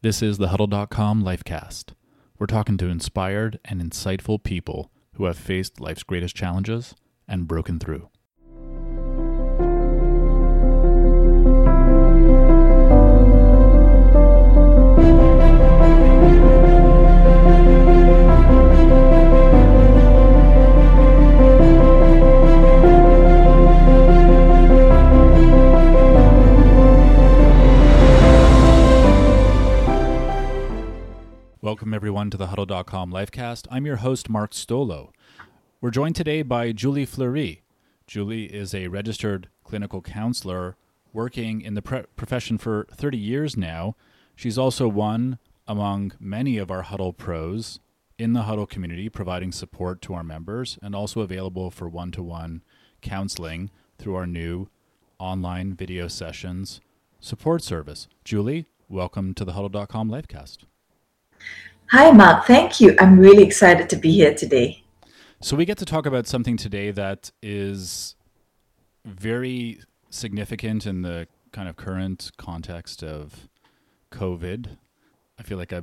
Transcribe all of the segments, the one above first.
This is the Huddle.com Lifecast. We're talking to inspired and insightful people who have faced life's greatest challenges and broken through. Everyone, to the Huddle.com Lifecast. I'm your host, Mark Stolo. We're joined today by Julie Fleury. Julie is a registered clinical counselor working in the pre- profession for 30 years now. She's also one among many of our Huddle pros in the Huddle community, providing support to our members and also available for one to one counseling through our new online video sessions support service. Julie, welcome to the Huddle.com Lifecast. Hi, Mark. Thank you. I'm really excited to be here today. So, we get to talk about something today that is very significant in the kind of current context of COVID. I feel like I,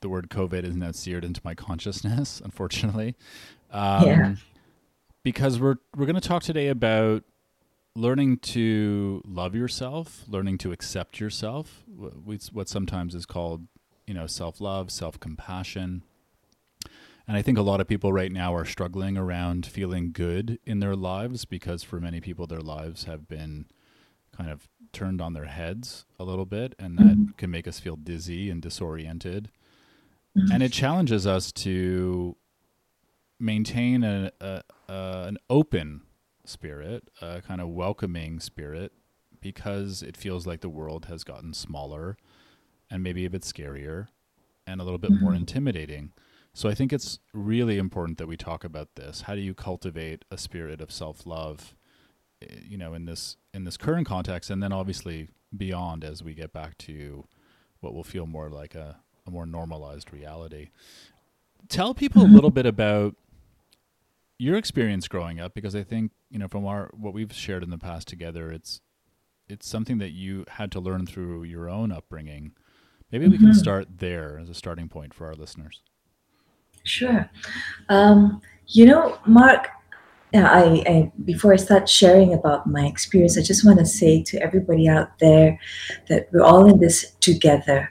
the word COVID is now seared into my consciousness, unfortunately. Um, Yeah. Because we're, we're going to talk today about learning to love yourself, learning to accept yourself, wh- wh- what sometimes is called you know self-love self-compassion. And i think a lot of people right now are struggling around feeling good in their lives because for many people their lives have been kind of turned on their heads a little bit and that mm-hmm. can make us feel dizzy and disoriented. Mm-hmm. And it challenges us to maintain a, a, a an open spirit a kind of welcoming spirit because it feels like the world has gotten smaller and maybe a bit scarier and a little bit more intimidating. So I think it's really important that we talk about this. How do you cultivate a spirit of self-love eh, you know in this in this current context and then obviously beyond as we get back to what will feel more like a, a more normalized reality. Tell people a little bit about your experience growing up because I think, you know, from our what we've shared in the past together, it's it's something that you had to learn through your own upbringing. Maybe we can start there as a starting point for our listeners. Sure. Um, you know, Mark, I, I before I start sharing about my experience, I just want to say to everybody out there that we're all in this together.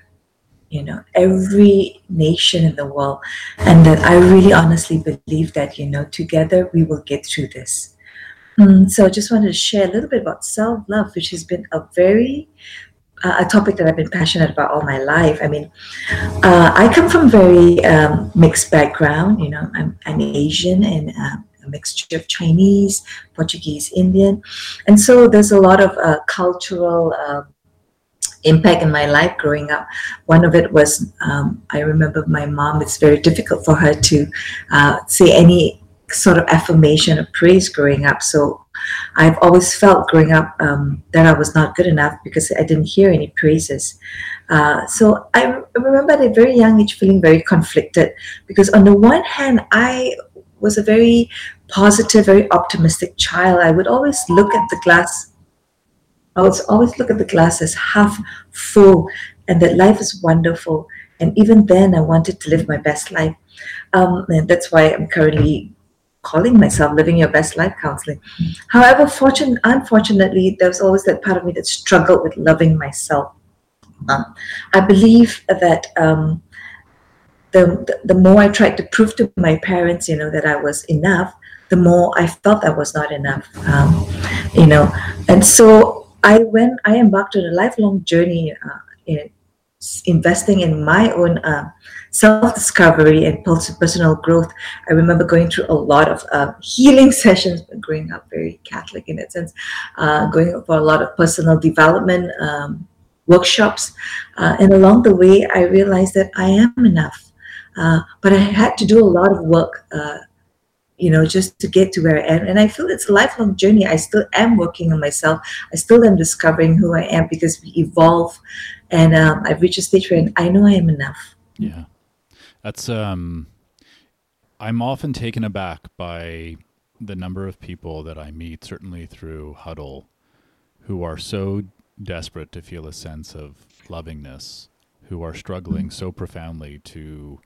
You know, every nation in the world, and that I really honestly believe that you know, together we will get through this. Mm, so I just wanted to share a little bit about self-love, which has been a very a topic that I've been passionate about all my life. I mean, uh, I come from very um, mixed background. You know, I'm, I'm Asian and uh, a mixture of Chinese, Portuguese, Indian, and so there's a lot of uh, cultural uh, impact in my life growing up. One of it was um, I remember my mom. It's very difficult for her to uh, say any sort of affirmation or praise growing up. So I've always felt growing up um, that I was not good enough because I didn't hear any praises. Uh, so I remember at a very young age feeling very conflicted because on the one hand I was a very positive, very optimistic child. I would always look at the glass. I would always look at the glass as half full, and that life is wonderful. And even then, I wanted to live my best life, um, and that's why I'm currently calling myself living your best life counseling. However, fortune, unfortunately, there was always that part of me that struggled with loving myself. Um, I believe that um, the, the more I tried to prove to my parents, you know, that I was enough, the more I felt I was not enough. Um, you know, and so I went. I embarked on a lifelong journey uh, in investing in my own uh, self-discovery and personal growth. I remember going through a lot of uh, healing sessions, growing up very Catholic in that sense, uh, going for a lot of personal development um, workshops, uh, and along the way, I realized that I am enough. Uh, but I had to do a lot of work. Uh, you know, just to get to where I am. And I feel it's a lifelong journey. I still am working on myself. I still am discovering who I am because we evolve. And um, I've reached a stage where I know I am enough. Yeah. That's um I'm often taken aback by the number of people that I meet, certainly through Huddle, who are so desperate to feel a sense of lovingness, who are struggling so profoundly to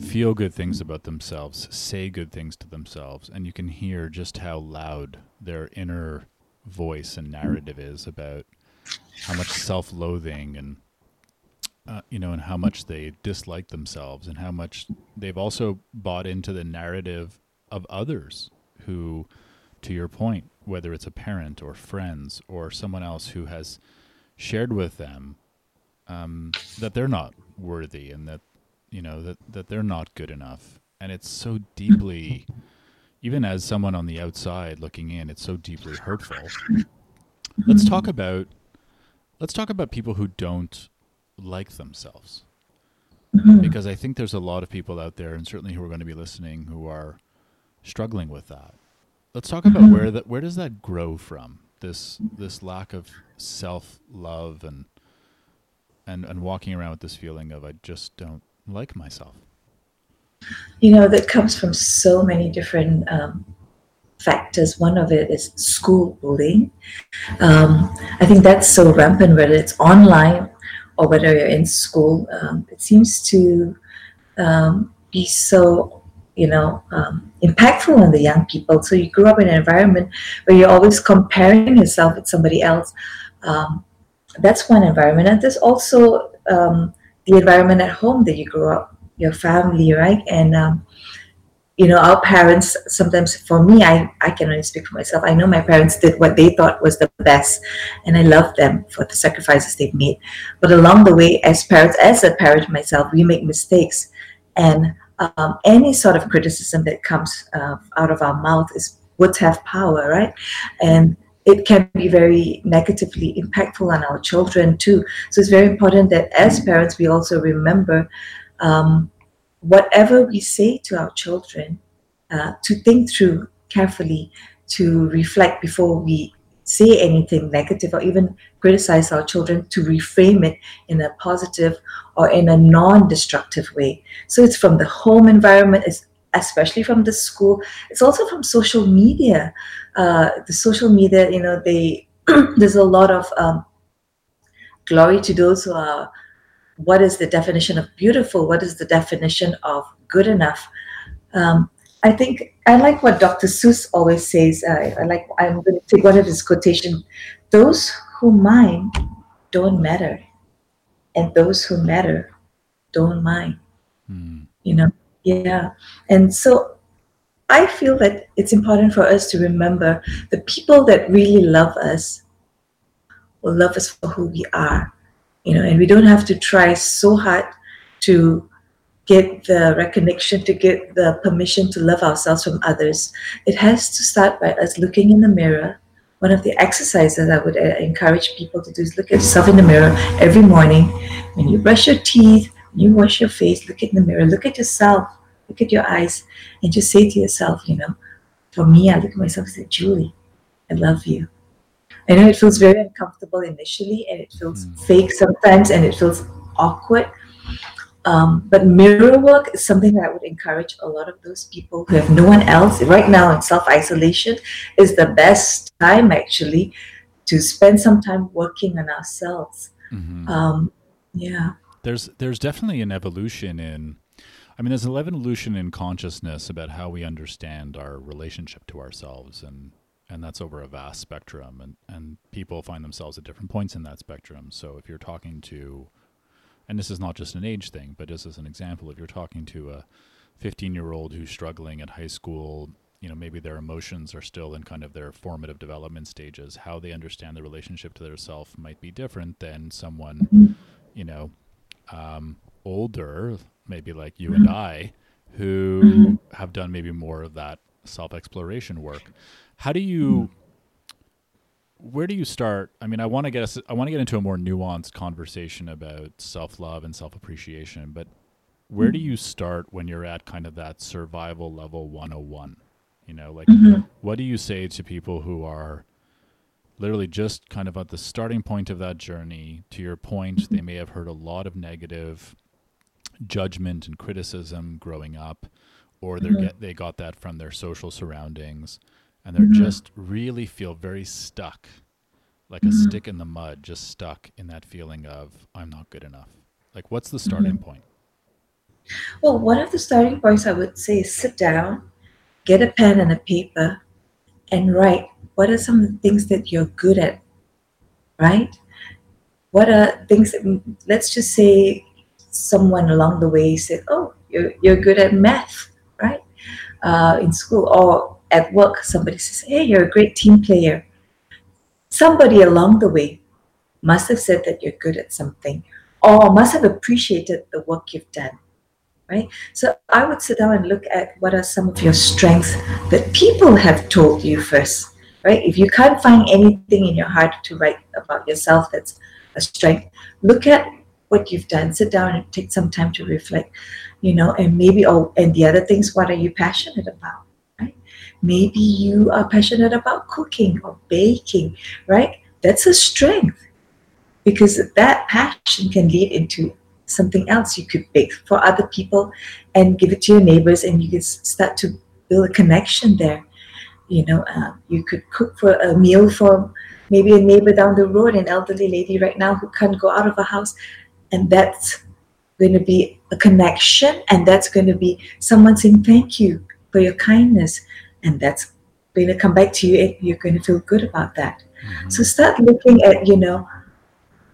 feel good things about themselves, say good things to themselves, and you can hear just how loud their inner voice and narrative is about how much self-loathing and uh, you know, and how much they dislike themselves, and how much they've also bought into the narrative of others who, to your point, whether it's a parent or friends or someone else who has shared with them um, that they're not worthy and that you know that that they're not good enough, and it's so deeply, even as someone on the outside looking in, it's so deeply hurtful. Let's talk about let's talk about people who don't like themselves. Mhm. Because I think there's a lot of people out there, and certainly who are going to be listening, who are struggling with that. Let's talk about Mhm. where that where does that grow from? This this lack of self love and and and walking around with this feeling of I just don't like myself. You know, that comes from so many different um, factors. One of it is school bullying. Um, I think that's so rampant, whether it's online or whether you're in school. Um, it seems to um, be so, you know, um, impactful on the young people. So you grew up in an environment where you're always comparing yourself with somebody else. Um, that's one environment. And there's also um, the environment at home that you grew up, your family, right? And um, you know, our parents sometimes, for me, I, I can only speak for myself. I know my parents did what they thought was the best, and I love them for the sacrifices they've made. But along the way, as parents, as a parent myself, we make mistakes, and um, any sort of criticism that comes uh, out of our mouth is would have power, right? And it can be very negatively impactful on our children too. So it's very important that as parents, we also remember um, whatever we say to our children, uh, to think through carefully, to reflect before we say anything negative or even criticize our children, to reframe it in a positive or in a non-destructive way. So it's from the home environment, it's especially from the school. It's also from social media. Uh, the social media, you know, they there's a lot of um, glory to those who are what is the definition of beautiful? What is the definition of good enough? Um, i think i like what dr seuss always says uh, i like i'm going to take one of his quotation those who mind don't matter and those who matter don't mind. Hmm. you know? Yeah. And so i feel that it's important for us to remember the people that really love us will love us for who we are you know and we don't have to try so hard to get the recognition to get the permission to love ourselves from others. It has to start by us looking in the mirror. One of the exercises i would uh, encourage people to do is look at yourself in the mirror every morning. When you brush your teeth when you wash your face look in the mirror look at yourself look at your eyes and just say to yourself you know for me i look at myself and say julie i love you I know it feels very uncomfortable initially and it feels Mm. fake sometimes and it feels awkward. Um, but mirror work is something that I would encourage a lot of those people who have no one else right now in self isolation is the best time actually to spend some time working on ourselves. Mhm. Um, yeah. there's there's definitely an evolution in I mean there's an evolution in consciousness about how we understand our relationship to ourselves and and that's over a vast spectrum and and people find themselves at different points in that spectrum. So if you're talking to and this is not just an age thing but just as an example if you're talking to a 15 year old who's struggling at high school you know maybe their emotions are still in kind of their formative development stages. How they understand the relationship to their self might be different than someone you know um, older, maybe like you and I, who have done maybe more of that self exploration work. How do you? Where do you start? I mean, I want to get us. I want to get into a more nuanced conversation about self love and self appreciation, but where do hmm. you start when you're at kind of that survival level 101? You know, like mm-hmm. what do you say to people who are literally just kind of at the starting point of that journey? To your point, they mm-hmm. may have heard a lot of negative judgment and criticism growing up, or they mm-hmm. get they got that from their social surroundings, and they're mm-hmm. just really feel very stuck, like a mm-hmm. stick in the mud, just stuck in that feeling of I'm not good enough. Like, what's the mm-hmm. starting point? Well, one of the starting points I would say is sit down, get a pen and a paper, and write what are some of the things that you're good at, right? What are things that, let's just say someone along the way said, oh, you're, you're good at math, right? Uh, in school or at work, somebody says, hey, you're a great team player. Somebody along the way must have said that you're good at something or must have appreciated the work you've done right? So i would sit down and look at what are some of your strengths that people have told you first right? If you can't find anything in your heart to write about yourself that's a strength look at what you've done. Sit down and take some time to reflect you know and maybe oh and the other things what are you passionate about maybe you are passionate about cooking or baking right? That's a strength because that passion can lead into something else you could bake for other people and give it to your neighbors and you can start to build a connection there. You know uh, you could cook for a meal for maybe a neighbor down the road an elderly lady right now who can't go out of a house and that's going to be a connection and that's going to be someone saying thank you for your kindness and that's going to come back to you and you're going to feel good about that. Mm-hmm. so start looking at you know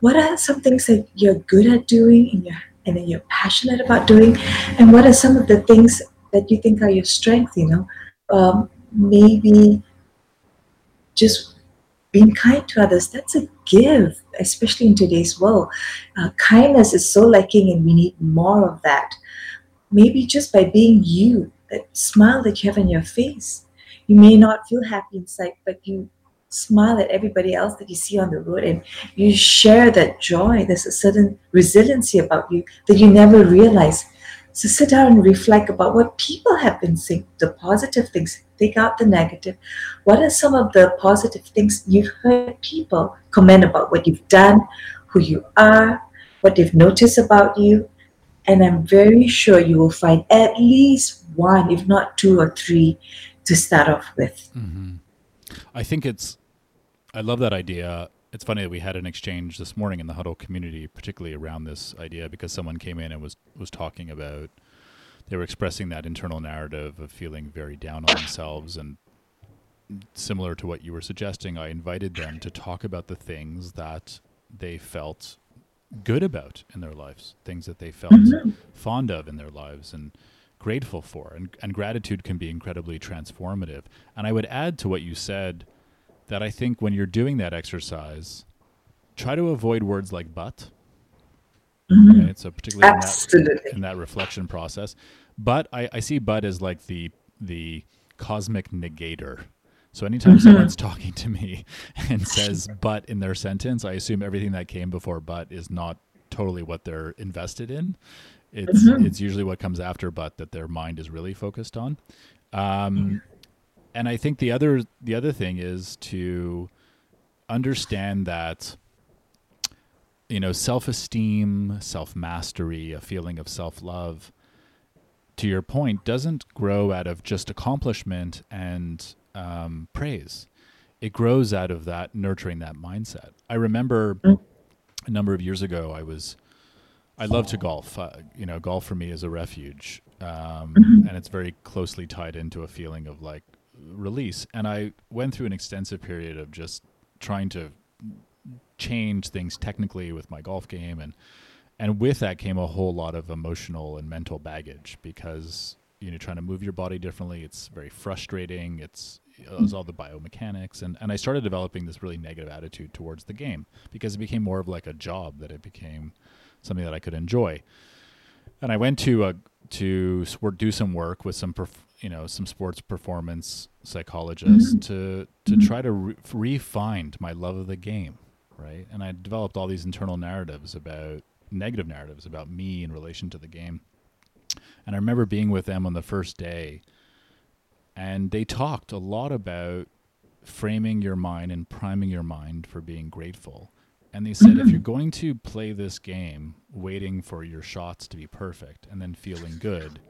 what are some things that you're good at doing and you're and then you're passionate about doing and what are some of the things that you think are your strength you know? Um, maybe just being kind to others. That's a give especially in today's world. Uh, kindness is so lacking and we need more of that. Maybe just by being you that smile that you have on your face you may not feel happy inside but you smile at everybody else that you see on the road and you share that joy. There's a certain resiliency about you that you never realize. So sit down and reflect about what people have been saying, the positive things, take out the negative. What are some of the positive things you've heard people comment about what you've done, who you are, what they've noticed about you? And I'm very sure you will find at least one, if not two or three, to start off with. Mm-hmm. I think it's I love that idea. It's funny that we had an exchange this morning in the huddle community, particularly around this idea, because someone came in and was was talking about they were expressing that internal narrative of feeling very down on themselves and similar to what you were suggesting, I invited them to talk about the things that they felt good about in their lives, things that they felt mm-hmm. fond of in their lives and grateful for. And, and gratitude can be incredibly transformative. And I would add to what you said that I think when you're doing that exercise, try to avoid words like but. Mm-hmm. Okay? So particularly in that, in that, reflection process. But I, I, see but as like the the cosmic negator. So anytime mm-hmm. someone's talking to me and says but in their sentence, I assume everything that came before but is not totally what they're invested in. It's mm-hmm. it's usually what comes after but that their mind is really focused on. Um, mm-hmm and I think the other the other thing is to understand that you know self-esteem, self-mastery, a feeling of self-love to your point doesn't grow out of just accomplishment and um, praise. It grows out of that nurturing that mindset. I remember mm. a number of years ago I was I love to golf. Uh, you know, golf for me is a refuge, um, mm-hmm. and it's very closely tied into a feeling of like release. And I went through an extensive period of just trying to change things technically with my golf game and and with that came a whole lot of emotional and mental baggage because you know trying to move your body differently it's very frustrating it's it all the biomechanics and, and i started developing this really negative attitude towards the game because it became more of like a job that it became something that i could enjoy and i went to a to do some work with some perf- you know some sports performance psychologists mm-hmm. to to mm-hmm. try to re- refine my love of the game right and i developed all these internal narratives about negative narratives about me in relation to the game and i remember being with them on the first day and they talked a lot about framing your mind and priming your mind for being grateful and they said if you're going to play this game waiting for your shots to be perfect and then feeling good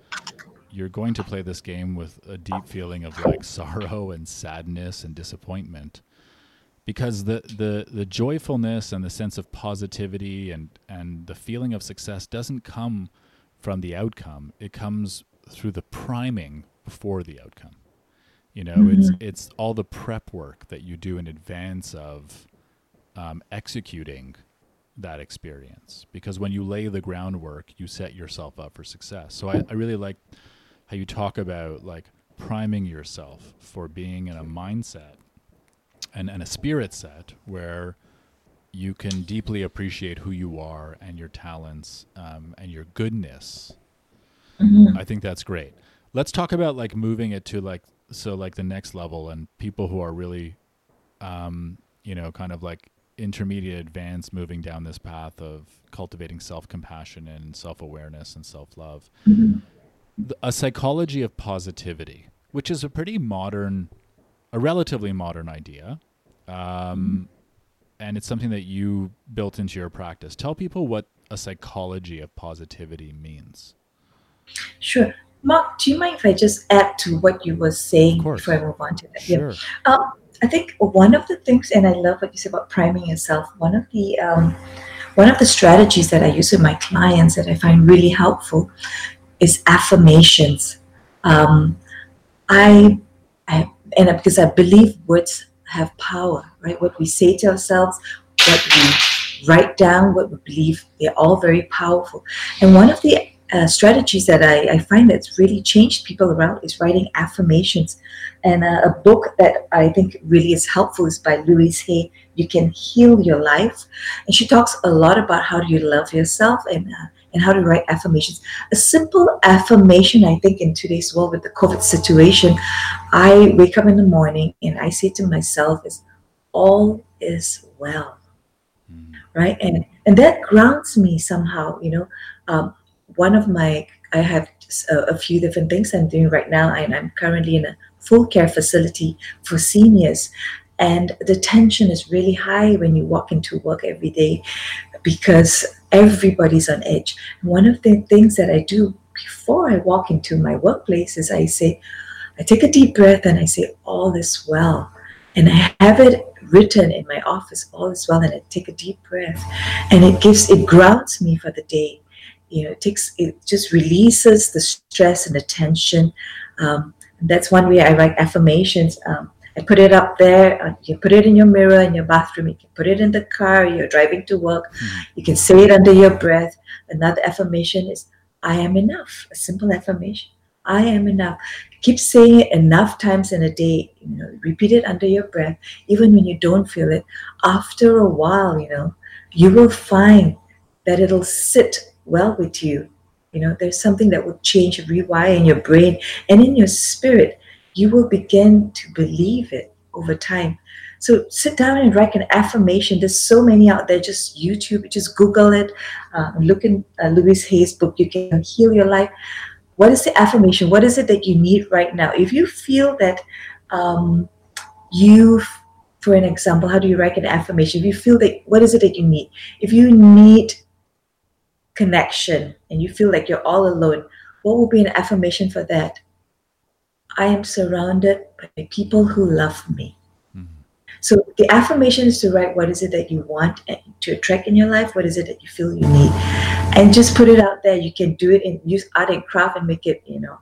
you're going to play this game with a deep feeling of like sorrow and sadness and disappointment. Because the, the the joyfulness and the sense of positivity and and the feeling of success doesn't come from the outcome. It comes through the priming before the outcome. You know mm-hmm. it's it's all the prep work that you do in advance of um, executing that experience because when you lay the groundwork you set yourself up for success so I, I really like how you talk about like priming yourself for being in a mindset and, and a spirit set where you can deeply appreciate who you are and your talents um, and your goodness. Mm-hmm. I think that's great. Let's talk about like moving it to like so like the next level and people who are really, um, you know, kind of like intermediate advanced moving down this path of cultivating self compassion and self awareness and self love. Mm-hmm. A psychology of positivity, which is a pretty modern a relatively modern idea. Um, mm-hmm. And it's something that you built into your practice. Tell people what a psychology of positivity means. Sure. Mark, do you mind if I just add to what you were saying before I move on to that? Sure. Yeah. Um, I think one of the things, and I love what you said about priming yourself. One of the um, one of the strategies that I use with my clients that I find really helpful is affirmations. Um, I, I and because I believe words have power, right? What we say to ourselves, what we write down, what we believe, they're all very powerful. And one of the uh, strategies that I, I, find that's really changed people around is writing affirmations. And uh, a book that I think really is helpful is by Louise Hay. You can heal your life, and she talks a lot about how do you love yourself and uh, and how to write affirmations. A simple affirmation, I think, in today's world with the COVID situation, I wake up in the morning and I say to myself, "Is all is well." Mm. Right, and and that grounds me somehow. You know, um, one of my I have a, few different things I'm doing right now, and I'm currently in a full care facility for seniors. And the tension is really high when you walk into work every day because everybody's on edge. One of the things that I do before I walk into my workplace is I say, I take a deep breath and I say, All is well. And I have it written in my office, All is well. And I take a deep breath and it gives, it grounds me for the day. You know, it takes, it just releases the stress and the tension. Um, that's one way I write affirmations. Um, I put it up there. Uh, you put it in your mirror in your bathroom. You can put it in the car. You're driving to work. Mm-hmm. You can say it under your breath. Another affirmation is, I am enough. A simple affirmation. I am enough. Keep saying it enough times in a day. You know, repeat it under your breath, even when you don't feel it. After a while, you know, you will find that it'll sit well with you. You know, there's something that will change, rewire in your brain and in your spirit you will begin to believe it over time. So sit down and write an affirmation. There's so many out there. Just YouTube, just Google it. Uh, look in uh, Louise Hay's book. You can heal your life. What is the affirmation? What is it that you need right now? If you feel that um, you, for an example, how do you write an affirmation? If you feel that, what is it that you need? If you need connection and you feel like you're all alone, what will be an affirmation for that? I am surrounded by people who love me. Mm-hmm. So the affirmation is to write what is it that you want to attract in your life, what is it that you feel you need, and just put it out there. You can do it and use art and craft and make it, you know,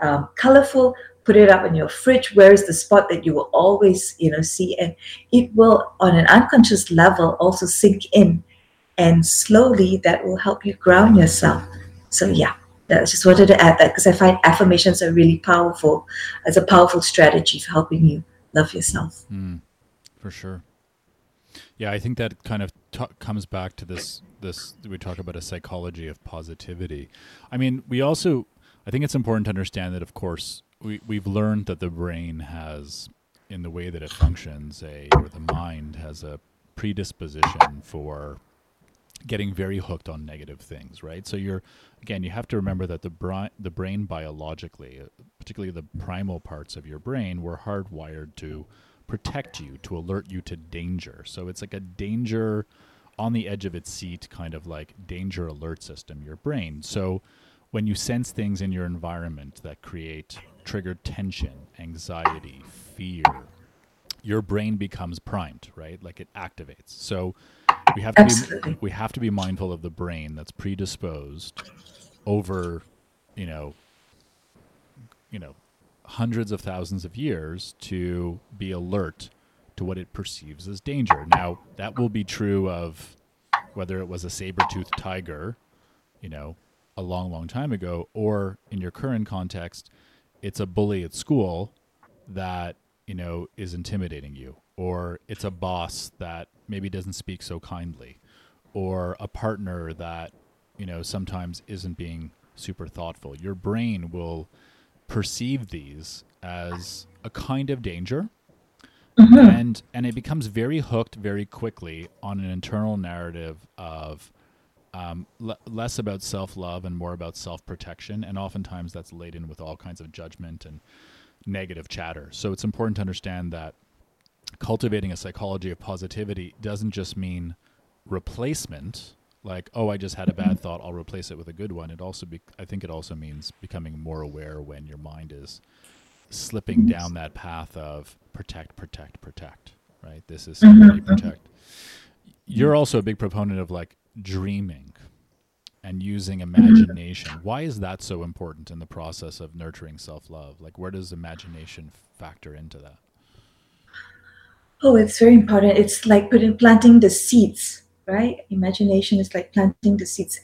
um, colorful. Put it up in your fridge. Where is the spot that you will always, you know, see, and it will, on an unconscious level, also sink in, and slowly that will help you ground yourself. So yeah. I just wanted to add that because I find affirmations are really powerful as a powerful strategy for helping you love yourself. Mm, for sure. Yeah, I think that kind of t- comes back to this. This we talk about a psychology of positivity. I mean, we also. I think it's important to understand that, of course, we we've learned that the brain has, in the way that it functions, a or the mind has a predisposition for getting very hooked on negative things, right? So you're again, you have to remember that the brain, the brain biologically, particularly the primal parts of your brain, were hardwired to protect you, to alert you to danger. So it's like a danger on the edge of its seat kind of like danger alert system, your brain. So when you sense things in your environment that create triggered tension, anxiety, fear, your brain becomes primed, right? Like it activates. So we have to Absolutely. be we have to be mindful of the brain that's predisposed over, you know, you know, hundreds of thousands of years to be alert to what it perceives as danger. Now, that will be true of whether it was a saber-toothed tiger, you know, a long long time ago or in your current context, it's a bully at school that you know is intimidating you or it's a boss that maybe doesn't speak so kindly or a partner that you know sometimes isn't being super thoughtful your brain will perceive these as a kind of danger and and it becomes very hooked very quickly on an internal narrative of um, l- less about self love and more about self protection. And oftentimes that's laden with all kinds of judgment and negative chatter. So it's important to understand that cultivating a psychology of positivity doesn't just mean replacement, like, oh, I just had a bad mm-hmm. thought, I'll replace it with a good one. It also, be- I think it also means becoming more aware when your mind is slipping down that path of protect, protect, protect, right? This is mm-hmm. somebody mm-hmm. protect. You're also a big proponent of like dreaming and using imagination. Why is that so important in the process of nurturing self love? Like, where does imagination factor into that? Oh, it's very important. It's like putting planting the seeds, right? Imagination is like planting the seeds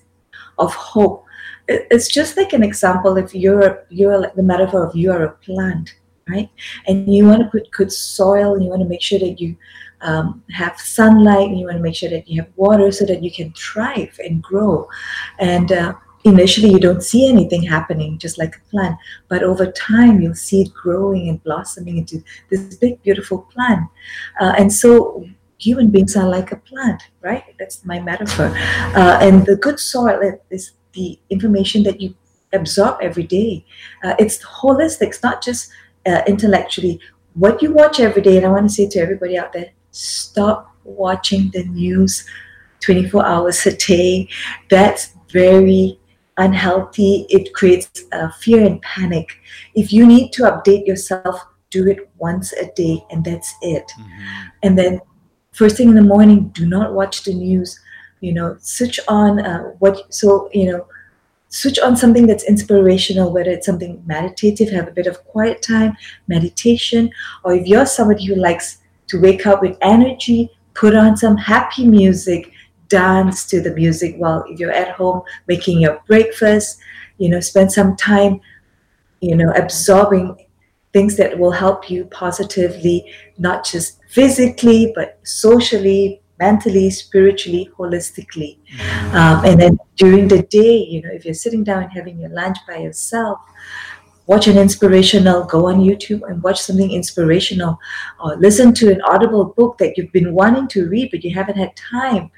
of hope. It's just like an example. If you're you're like the metaphor of you are a plant, right? And you want to put good soil, you want to make sure that you um, have sunlight, you want to make sure that you have water, so that you can thrive and grow. And uh, initially, you don't see anything happening, just like a plant. But over time, you'll see it growing and blossoming into this big, beautiful plant. Uh, and so human beings are like a plant, right? That's my metaphor. Uh, and the good soil is the information that you absorb every day. Uh, it's holistic, it's not just uh, intellectually. What you watch every day, and I want to say to everybody out there stop watching the news 24 hours a day. That's very unhealthy. It creates uh, fear and panic. If you need to update yourself, do it once a day, and that's it and then first thing in the morning do not watch the news you know switch on uh, what so you know switch on something that's inspirational whether it's something meditative have a bit of quiet time meditation or if you're somebody who likes to wake up with energy put on some happy music dance to the music while if you're at home making your breakfast you know spend some time you know absorbing things that will help you positively, not just physically, but socially, mentally, spiritually, holistically. Um, and then during the day, you know, if you're sitting down and having your lunch by yourself, watch an inspirational, go on YouTube and watch something inspirational, or listen to an audible book that you've been wanting to read but you haven't had time.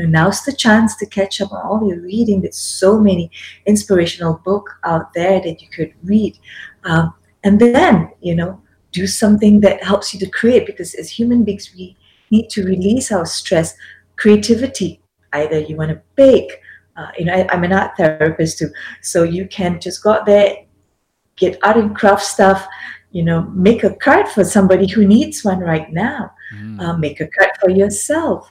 You know, now's the chance to catch up on all your reading. There's so many inspirational book out there that you could read. Um, and then you know do something that helps you to create because as human beings we need to release our stress creativity either you want to bake uh, you know I, i'm an art therapist too so you can just go out there get art and craft stuff you know make a card for somebody who needs one right now Mm. uh, make a card for yourself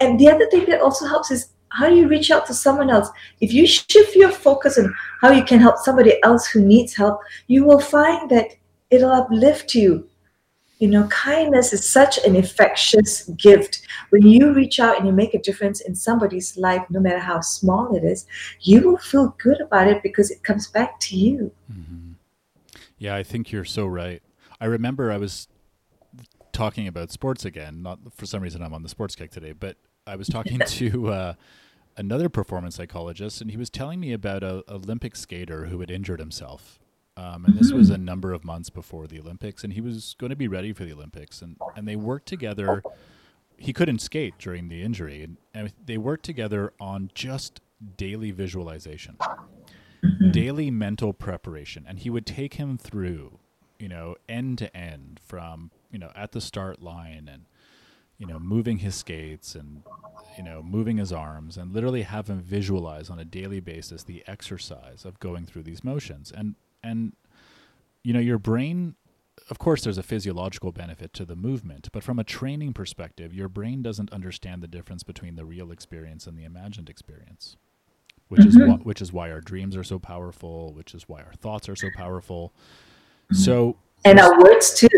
and the other thing that also helps is how you reach out to someone else. If you shift your focus on how you can help somebody else who needs help you will find that it'll uplift you. You know kindness is such an infectious gift. When you reach out and you make a difference in somebody's life no matter how small it is you will feel good about it because it comes back to you. Mm-hmm. Yeah, I think you're so right. I remember I was talking about sports again. Not for some reason I'm on the sports kick today, but I was talking to uh, another performance psychologist, and he was telling me about a Olympic skater who had injured himself. Um, and this was a number of months before the Olympics, and he was going to be ready for the Olympics. And, and they worked together. He couldn't skate during the injury, and, and they worked together on just daily visualization daily mental preparation and he would take him through you know end to end from you know at the start line and you know moving his skates and you know moving his arms and literally have him visualize on a daily basis the exercise of going through these motions and and you know your brain of course, there's a physiological benefit to the movement, but from a training perspective, your brain doesn't understand the difference between the real experience and the imagined experience, which mm-hmm. is wh- which is why our dreams are so powerful, which is why our thoughts are so powerful. Mm-hmm. So, and our words too.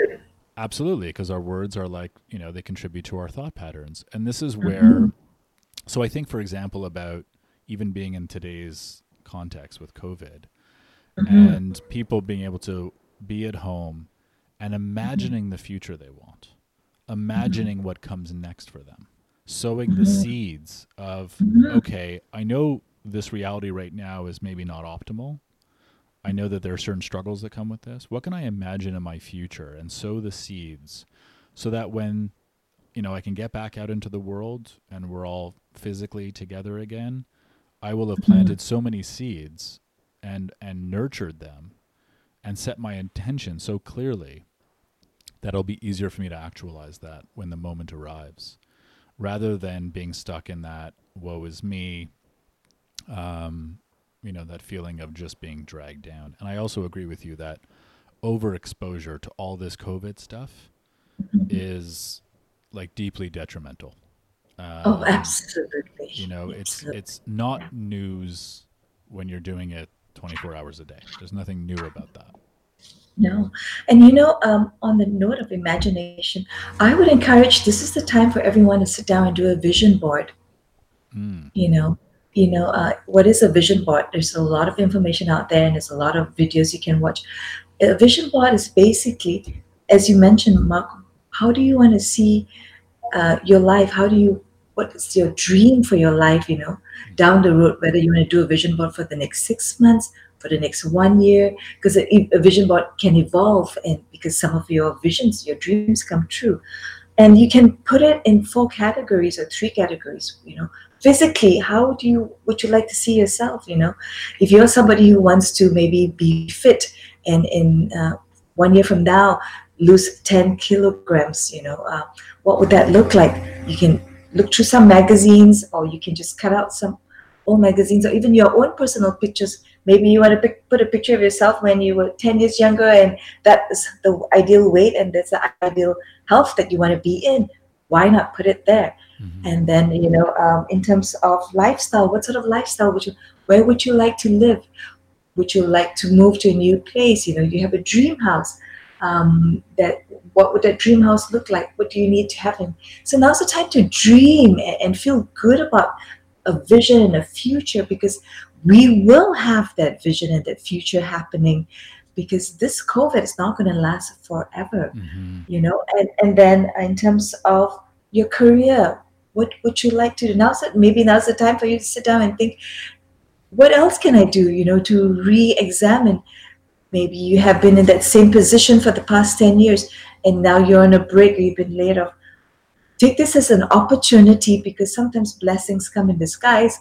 Absolutely, because our words are like you know they contribute to our thought patterns, and this is where. Mm-hmm. So I think, for example, about even being in today's context with COVID, mm-hmm. and people being able to be at home and imagining mm-hmm. the future they want, imagining mm-hmm. what comes next for them, sowing the mm-hmm. seeds of, mm-hmm. okay, I know this reality right now is maybe not optimal. I know that there are certain struggles that come with this. What can I imagine in my future and sow the seeds so that when you know I can get back out into the world and we're all physically together again, I will have planted so many seeds and and nurtured them and set my intention so clearly that it'll be easier for me to actualize that when the moment arrives rather than being stuck in that woe is me um, you know that feeling of just being dragged down and i also agree with you that overexposure to all this covid stuff is like deeply detrimental um, oh absolutely you know absolutely. it's it's not news when you're doing it 24 hours a day. There's nothing new about that. No. And you know, um, on the note of imagination, I would encourage this is the time for everyone to sit down and do a vision board. Mm. You know, you know, uh, what is a vision board? There's a lot of information out there and there's a lot of videos you can watch. A vision board is basically, as you mentioned, Mark, how do you want to see uh, your life? How do you, what is your dream for your life, you know? down the road, whether you want to do a vision board for the next six months, for the next one year, because a, a vision board can evolve and because some of your visions, your dreams come true. And you can put it in four categories or three categories, you know. Physically, how do you would you like to see yourself? You know, if you're somebody who wants to maybe be fit and in uh, one year from now lose 10 kilograms, you know, uh, what would that look like? You can look through some magazines or you can just cut out some old magazines or even your own personal pictures maybe you want to pick, put a picture of yourself when you were 10 years younger and that is the ideal weight and that's the ideal health that you want to be in why not put it there mm-hmm. and then you know um, in terms of lifestyle what sort of lifestyle would you where would you like to live? Would you like to move to a new place? You know you have a dream house um, that what would that dream house look like? What do you need to have in? So now's the time to dream and, and feel good about a vision and a future because we will have that vision and that future happening because this covid is not going to last forever. Mm-hmm. you know and and then in terms of your career what would you like to do now's it maybe now's the time for you to sit down and think what else can i do you know to re-examine maybe you have been in that same position for the past 10 years and now you're on a break or you've been laid off take this as an opportunity because sometimes blessings come in disguise.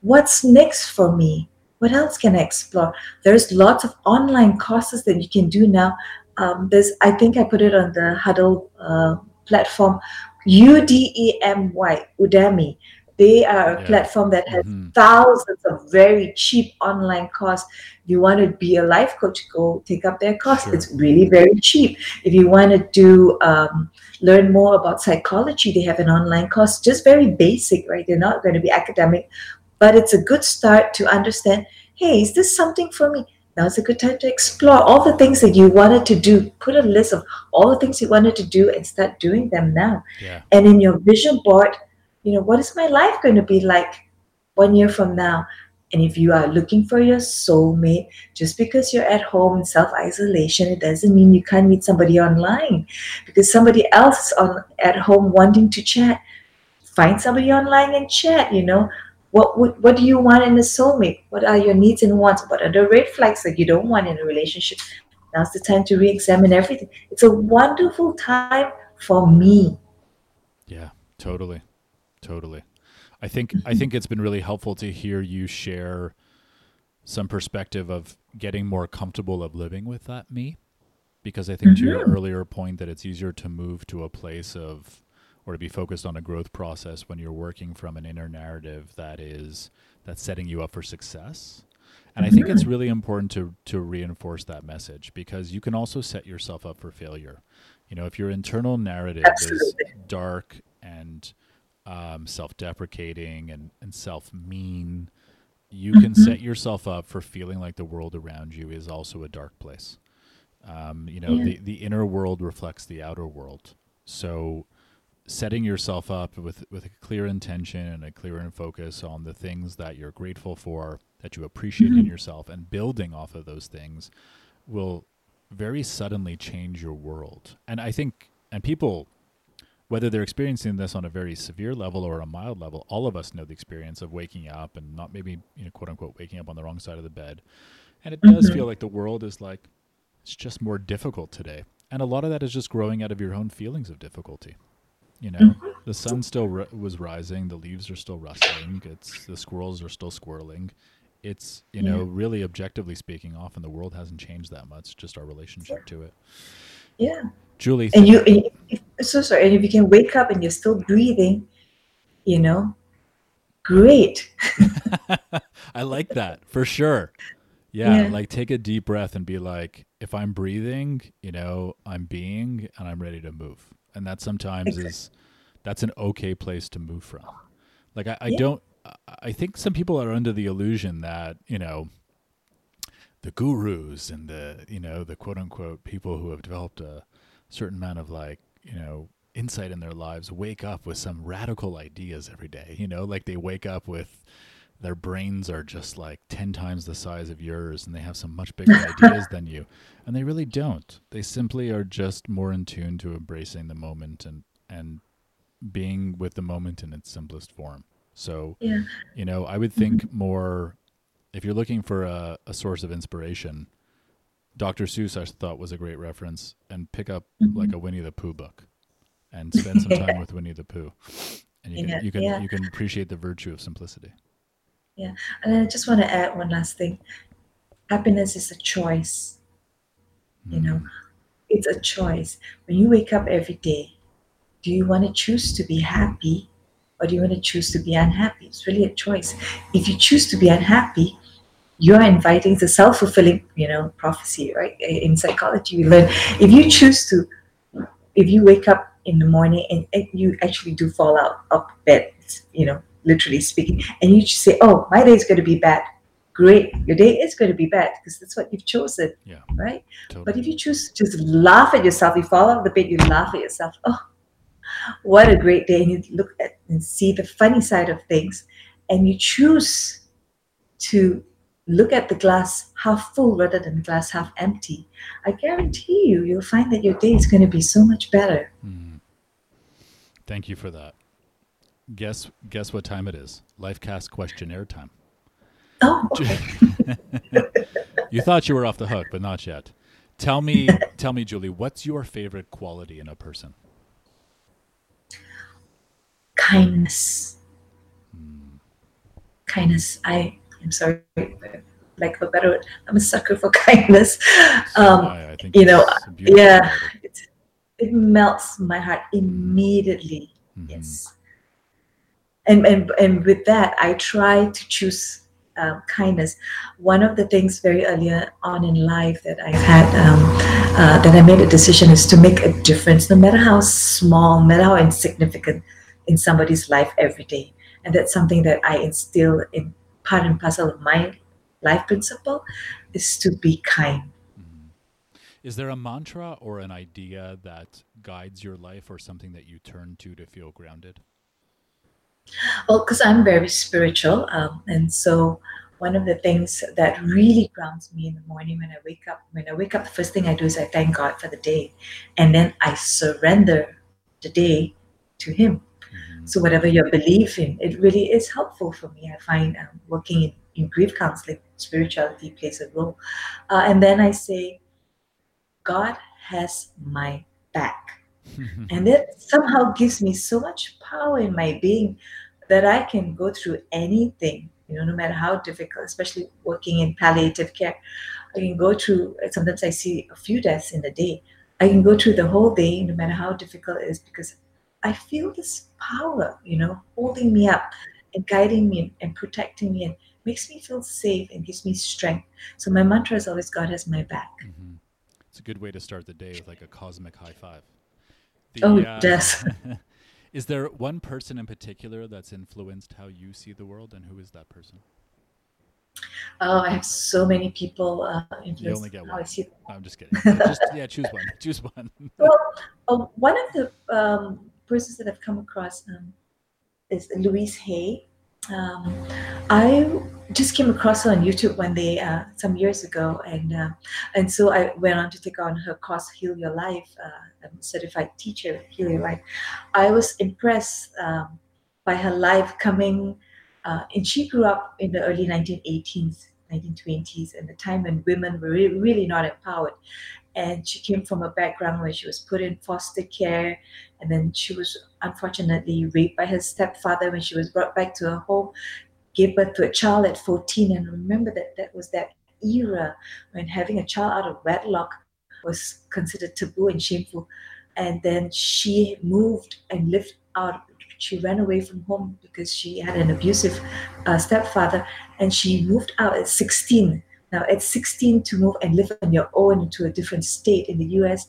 What's next for me? What else can I explore? There's lots of online courses that you can do now. Um, there's, I think I put it on the huddle uh, platform, U-D-E-M-Y, Udemy. They are a yeah. platform that has mm-hmm. thousands of very cheap online courses. If you want to be a life coach, go take up their course. Sure. It's really very cheap. If you want to do um, learn more about psychology, they have an online course, just very basic, right? They're not going to be academic, but it's a good start to understand. Hey, is this something for me? Now's a good time to explore all the things that you wanted to do. Put a list of all the things you wanted to do and start doing them now. Yeah. And in your vision board, you know, what is my life going to be like one year from now? And if you are looking for your soulmate, just because you're at home in self isolation, it doesn't mean you can't meet somebody online. Because somebody else is on at home wanting to chat, find somebody online and chat. You know, what what, what do you want in a soulmate? What are your needs and wants? What are the red flags that you don't want in a relationship? Now's the time to re-examine everything. It's a wonderful time for me. Yeah, totally. Totally. I think I think it's been really helpful to hear you share some perspective of getting more comfortable of living with that me because I think mm-hmm. to your mm-hmm. earlier point that it's easier to move to a place of or to be focused on a growth process when you're working from an inner narrative that is that's setting you up for success. And I think it's really important to to reinforce that message because you can also set yourself up for failure. You know, if your internal narrative Absolutely. is dark and um, self-deprecating and, and self-mean, you can Mhm. set yourself up for feeling like the world around you is also a dark place. Um, you know, Yeah. the, the inner world reflects the outer world. So setting yourself up with, with a clear intention and a clear focus on the things that you're grateful for, that you appreciate in Mhm. yourself, and building off of those things will very suddenly change your world. And I think, and people, whether they're experiencing this on a very severe level or a mild level, all of us know the experience of waking up and not maybe, you know, quote unquote, waking up on the wrong side of the bed. And it does Mhm. feel like the world is like, it's just more difficult today. And a lot of that is just growing out of your own feelings of difficulty. You know, Mhm. the sun still ri- was rising, the leaves are still rustling, it's the squirrels are still squirreling. It's, you know, Yeah. really objectively speaking, often the world hasn't changed that much, just our relationship to it. Yeah. Julie, And you, and if, so sorry, and if you can wake up and you're still breathing, you know, great. I like that for sure. Yeah, Yeah. like take a deep breath and be like, if I'm breathing, you know, I'm being and I'm ready to move. And that sometimes is that's an okay place to move from. Like I, I Yeah. don't I- I think some people are under the illusion that, you know, the gurus and the, you know, the quote unquote people who have developed a certain amount of like, you know, insight in their lives wake up with some radical ideas every day. You know, like they wake up with their brains are just like 10 times the size of yours and they have some much bigger ideas than you. And they really don't. They simply are just more in tune to embracing the moment and, and being with the moment in its simplest form. So, Yeah. you know, I would think more if you're looking for a, a source of inspiration, Dr. Seuss I thought was a great reference and pick up Mhm. like a Winnie the Pooh book and spend some time with Winnie the Pooh. And you can Yeah, you can yeah. you can appreciate the virtue of simplicity. And I just want to add one last thing. Happiness is a choice. You know, Mm. it's a choice. When you wake up every day, do you want to choose to be happy or do you want to choose to be unhappy? It's really a choice. If you choose to be unhappy, you're inviting the self-fulfilling, you know, prophecy, right? In psychology, we learn if you choose to, if you wake up in the morning and, and you actually do fall out of bed, you know, literally speaking, and you just say, "Oh, my day is going to be bad." Great, your day is going to be bad because that's what you've chosen, Yeah. right? Totally. But if you choose to just laugh at yourself, you fall out of the bed, you laugh at yourself. Oh, what a great day! And you look at and see the funny side of things, and you choose to look at the glass half full rather than the glass half empty. I guarantee you, you'll find that your day is going to be so much better. Mhm. Thank you for that. Guess guess what time it is? Lifecast questionnaire time. Oh, okay. You thought you were off the hook, but not yet. Tell me, tell me, Julie, what's your favorite quality in a person? kindness. Hmm. Kindness. I am sorry, like for better word, I'm a sucker for kindness. Um, I, I think you know, a yeah. it, it melts my heart immediately. Mhm. Yes. And, and and with that, I try to choose um, kindness. One of the things very earlier on in life that I've had um, uh, that I made a decision is to make a difference, no matter how small, no matter how insignificant, in somebody's life every day. And that's something that I instill in part and parcel of my life principle is to be kind. Mhm. Is there a mantra or an idea that guides your life or something that you turn to to feel grounded? Well, because I'm very spiritual, um, and so one of the things that really grounds me in the morning when I wake up, when I wake up, the first thing I do is I thank God for the day, and then I surrender the day to Him. Mhm. So whatever your belief in, it really is helpful for me. I find um, working in, in grief counseling, spirituality plays a role, uh, and then I say, God has my back. And that somehow gives me so much power in my being that I can go through anything, you know, no matter how difficult, especially working in palliative care. I can go through, sometimes I see a few deaths in a day. I can go through the whole day, no matter how difficult it is, because I feel this power, you know, holding me up and guiding me and protecting me and makes me feel safe and gives me strength. So my mantra is always God has my back. Mm-hmm. It's a good way to start the day with like a cosmic high five. The, oh, uh, yes. is there one person in particular that's influenced how you see the world, and who is that person? Oh, I have so many people uh, You only get one. I see I'm just kidding. just, yeah, choose one. Choose one. well, uh, one of the um, persons that I've come across um, is Louise Hay. Um, I just came across her on YouTube one day uh, some years ago, and uh, and so I went on to take on her course, Heal Your Life. Uh, I'm a certified teacher, Heal Your Life. I was impressed um, by her life coming, uh, and she grew up in the early 1980s, 1920s, and the time when women were really, really not empowered. And she came from a background where she was put in foster care, and then she was unfortunately raped by her stepfather when she was brought back to her home gave birth to a child at 14 and remember that that was that era when having a child out of wedlock was considered taboo and shameful. And then she moved and lived out she ran away from home because she had an abusive uh, stepfather and she moved out at 16 now at 16 to move and live on your own into a different state in the us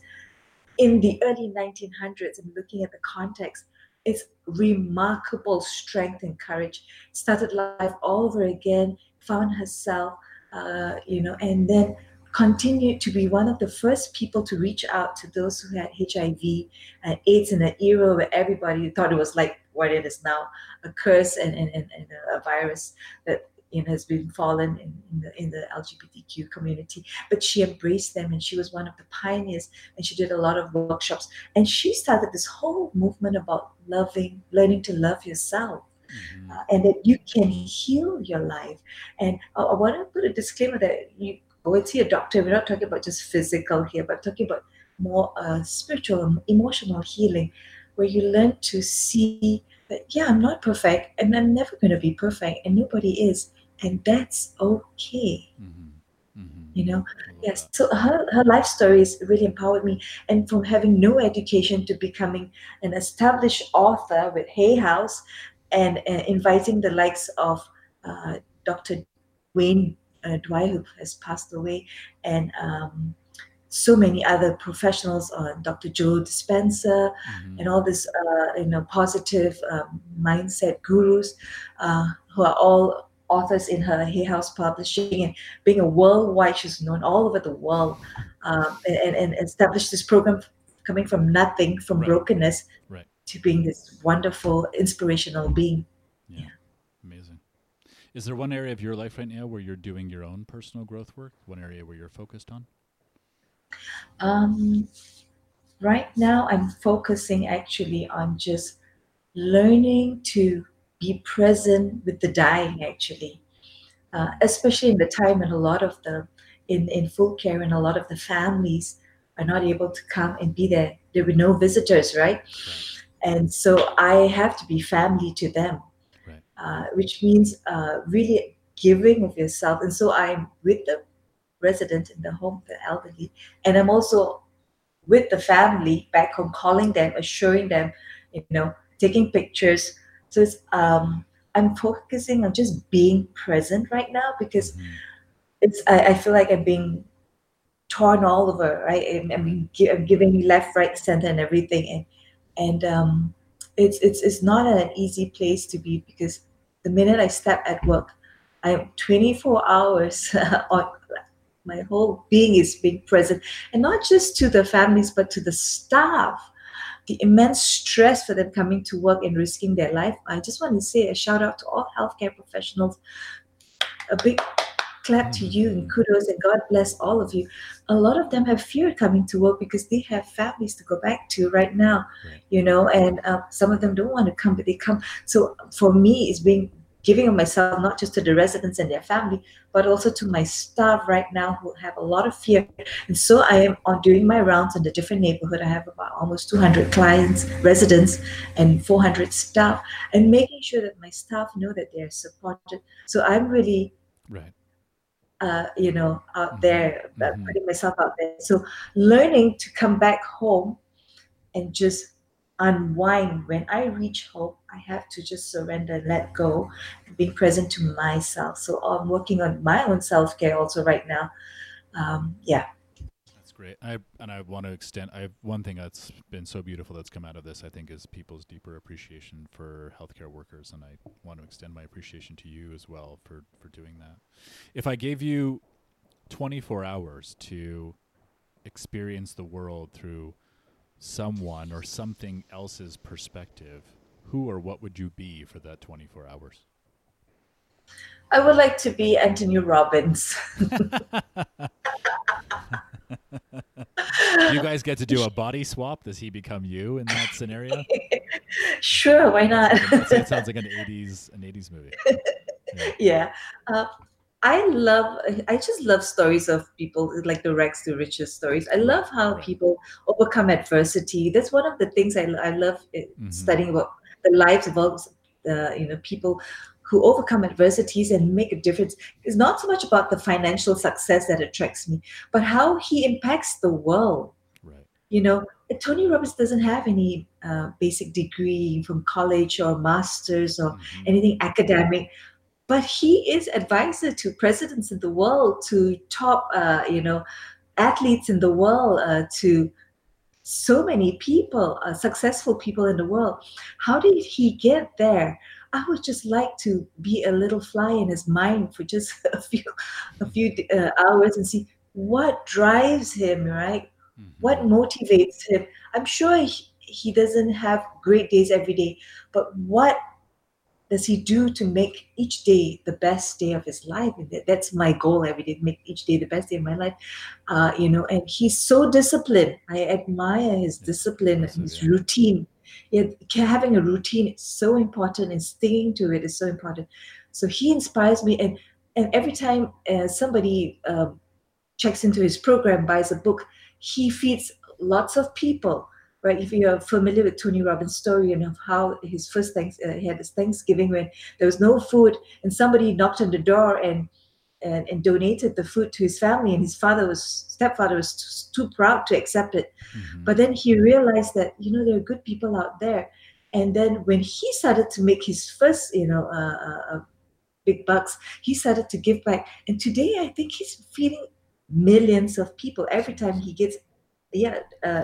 in the early 1900s and looking at the context it's remarkable strength and courage. Started life all over again, found herself, uh, you know, and then continued to be one of the first people to reach out to those who had HIV and AIDS in an era where everybody thought it was like what it is now, a curse and, and, and, and a virus that has been fallen in, in, the in the LGBTQ community. But she embraced them, and she was one of the pioneers. And she did a lot of workshops, and she started this whole movement about loving, learning to love yourself. Mm-hmm. Uh, and that you can heal your life. And I, I want to put a disclaimer that you go and see a doctor. We're not talking about just physical here, but talking about more uh, spiritual, emotional healing, where you learn to see that, yeah, I'm not perfect and I'm never going to be perfect, and nobody is and that's okay. Mm-hmm. Mm-hmm. You know, yes. That. So her, her life stories really empowered me. And from having no education to becoming an established author with Hay House and uh, inviting the likes of uh, Dr. Wayne uh, Dyer, who has passed away, and um, so many other professionals, uh, Dr. Joe Dispenza, mm-hmm. and all this, uh, you know, positive um, mindset gurus uh, who are all authors in her Hay House Publishing and being a worldwide, she's known all over the world um, and, and established this program coming from nothing, from right. brokenness, right. to being this wonderful, inspirational being. Yeah. yeah. Amazing. Is there one area of your life right now where you're doing your own personal growth work? One area where you're focused on? Um, right now, I'm focusing actually on just learning to be present with the dying actually. Uh, especially in the time when a lot of the in, in full care and a lot of the families are not able to come and be there. There were no visitors right, right. and so i have to be family to them. Right. uh, which means uh, really giving of yourself. And so i'm with the resident in the home the elderly. And i'm also with the family back home calling them assuring them you know taking pictures so it's um, I'm focusing on just being present right now because mm-hmm. it's I, I, feel like I'm being torn all over, right? I'm, I'm, I'm giving left, right, center, and everything, and and um, it's it's it's not an easy place to be because the minute I step at work, I'm 24 hours on. My whole being is being present, and not just to the families, but to the staff the immense stress for them coming to work and risking their life. I just want to say a shout out to all healthcare professionals. A big clap to you and kudos and God bless all of you. A lot of them have fear coming to work because they have families to go back to right now, you know, and uh, some of them don't want to come, but they come. So for me, it's being giving of myself not just to the residents and their family, but also to my staff right now who have a lot of fear. And so I am on doing my rounds in the different neighborhood. I have about almost 200 clients, residents, and 400 staff, and making sure that my staff know that they're supported. So I'm really right. Uh, you know, out mm-hmm. there, uh, putting myself out there. So learning to come back home and just unwind. When I reach home, I have to just surrender, let go, being present to myself. So I'm working on my own self care also right now. Um, yeah. That's great. I and I want to extend. I one thing that's been so beautiful that's come out of this. I think is people's deeper appreciation for healthcare workers, and I want to extend my appreciation to you as well for for doing that. If I gave you 24 hours to experience the world through someone or something else's perspective, who or what would you be for that 24 hours? I would like to be Anthony Robbins. you guys get to do a body swap. Does he become you in that scenario? sure, why not? it sounds like an 80s an 80s movie. Yeah. yeah. Uh, I love, I just love stories of people like the Rex to riches stories. I love how people overcome adversity. That's one of the things I, I love mm-hmm. studying about the lives of all, uh, you know, people who overcome adversities and make a difference. It's not so much about the financial success that attracts me, but how he impacts the world. Right. You know, Tony Robbins doesn't have any uh, basic degree from college or masters or mm-hmm. anything academic but he is advisor to presidents in the world, to top, uh, you know, athletes in the world, uh, to so many people, uh, successful people in the world. How did he get there? I would just like to be a little fly in his mind for just a few, a few uh, hours and see what drives him, right? Mm-hmm. What motivates him? I'm sure he, he doesn't have great days every day, but what does he do to make each day the best day of his life? That's my goal every day, make each day the best day of my life. Uh, you know, and he's so disciplined. I admire his discipline and his routine. Yeah, having a routine is so important and sticking to it is so important. So he inspires me. And, and every time uh, somebody um, checks into his program, buys a book, he feeds lots of people right? If you're familiar with Tony Robbins' story and of how his first thanks, uh, he had his Thanksgiving when there was no food, and somebody knocked on the door and and, and donated the food to his family, and his father was stepfather was too, too proud to accept it. Mm-hmm. But then he realized that you know there are good people out there, and then when he started to make his first, you know, uh, uh, uh big bucks, he started to give back, and today I think he's feeding millions of people every time he gets yeah uh,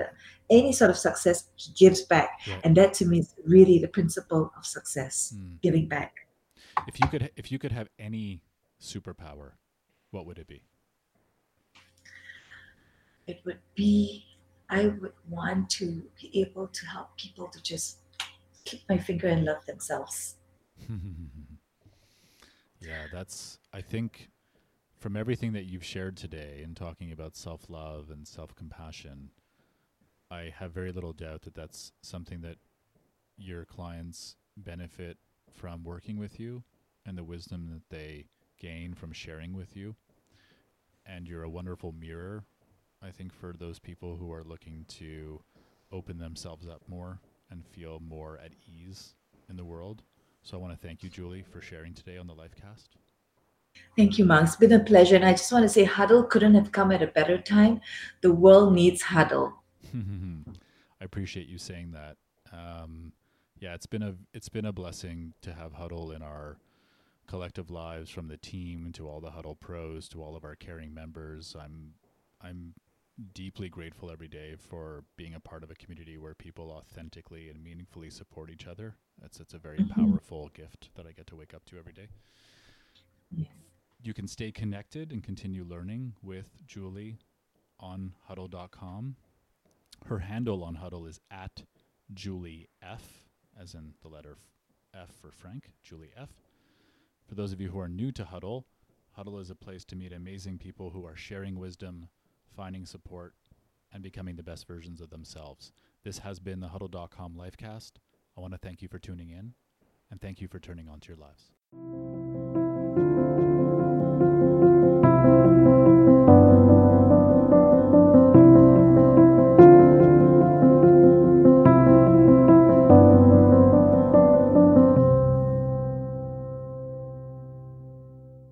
any sort of success, he gives back. And that to me is really the principle of success, mm. giving back. If you could if you could have any superpower, what would it be? It would be I would want to be able to help people to just keep my finger and love themselves. yeah, that's I think from everything that you've shared today and talking about self-love and self-compassion, I have very little doubt that that's something that your clients benefit from working with you and the wisdom that they gain from sharing with you. And you're a wonderful mirror, I think, for those people who are looking to open themselves up more and feel more at ease in the world. So I want to thank you, Julie, for sharing today on the Lifecast. Thank you, Mark. It's been a pleasure. And I just want to say, Huddle couldn't have come at a better time. The world needs Huddle. I appreciate you saying that. Um, yeah, it's been a it's been a blessing to have Huddle in our collective lives, from the team to all the Huddle pros to all of our caring members. I'm I'm deeply grateful every day for being a part of a community where people authentically and meaningfully support each other. It's it's a very mm-hmm. powerful gift that I get to wake up to every day. Yes. You can stay connected and continue learning with Julie on huddle.com her handle on Huddle is at Julie F, as in the letter F for Frank, Julie F. For those of you who are new to Huddle, Huddle is a place to meet amazing people who are sharing wisdom, finding support, and becoming the best versions of themselves. This has been the Huddle.com Lifecast. I want to thank you for tuning in, and thank you for turning on to your lives.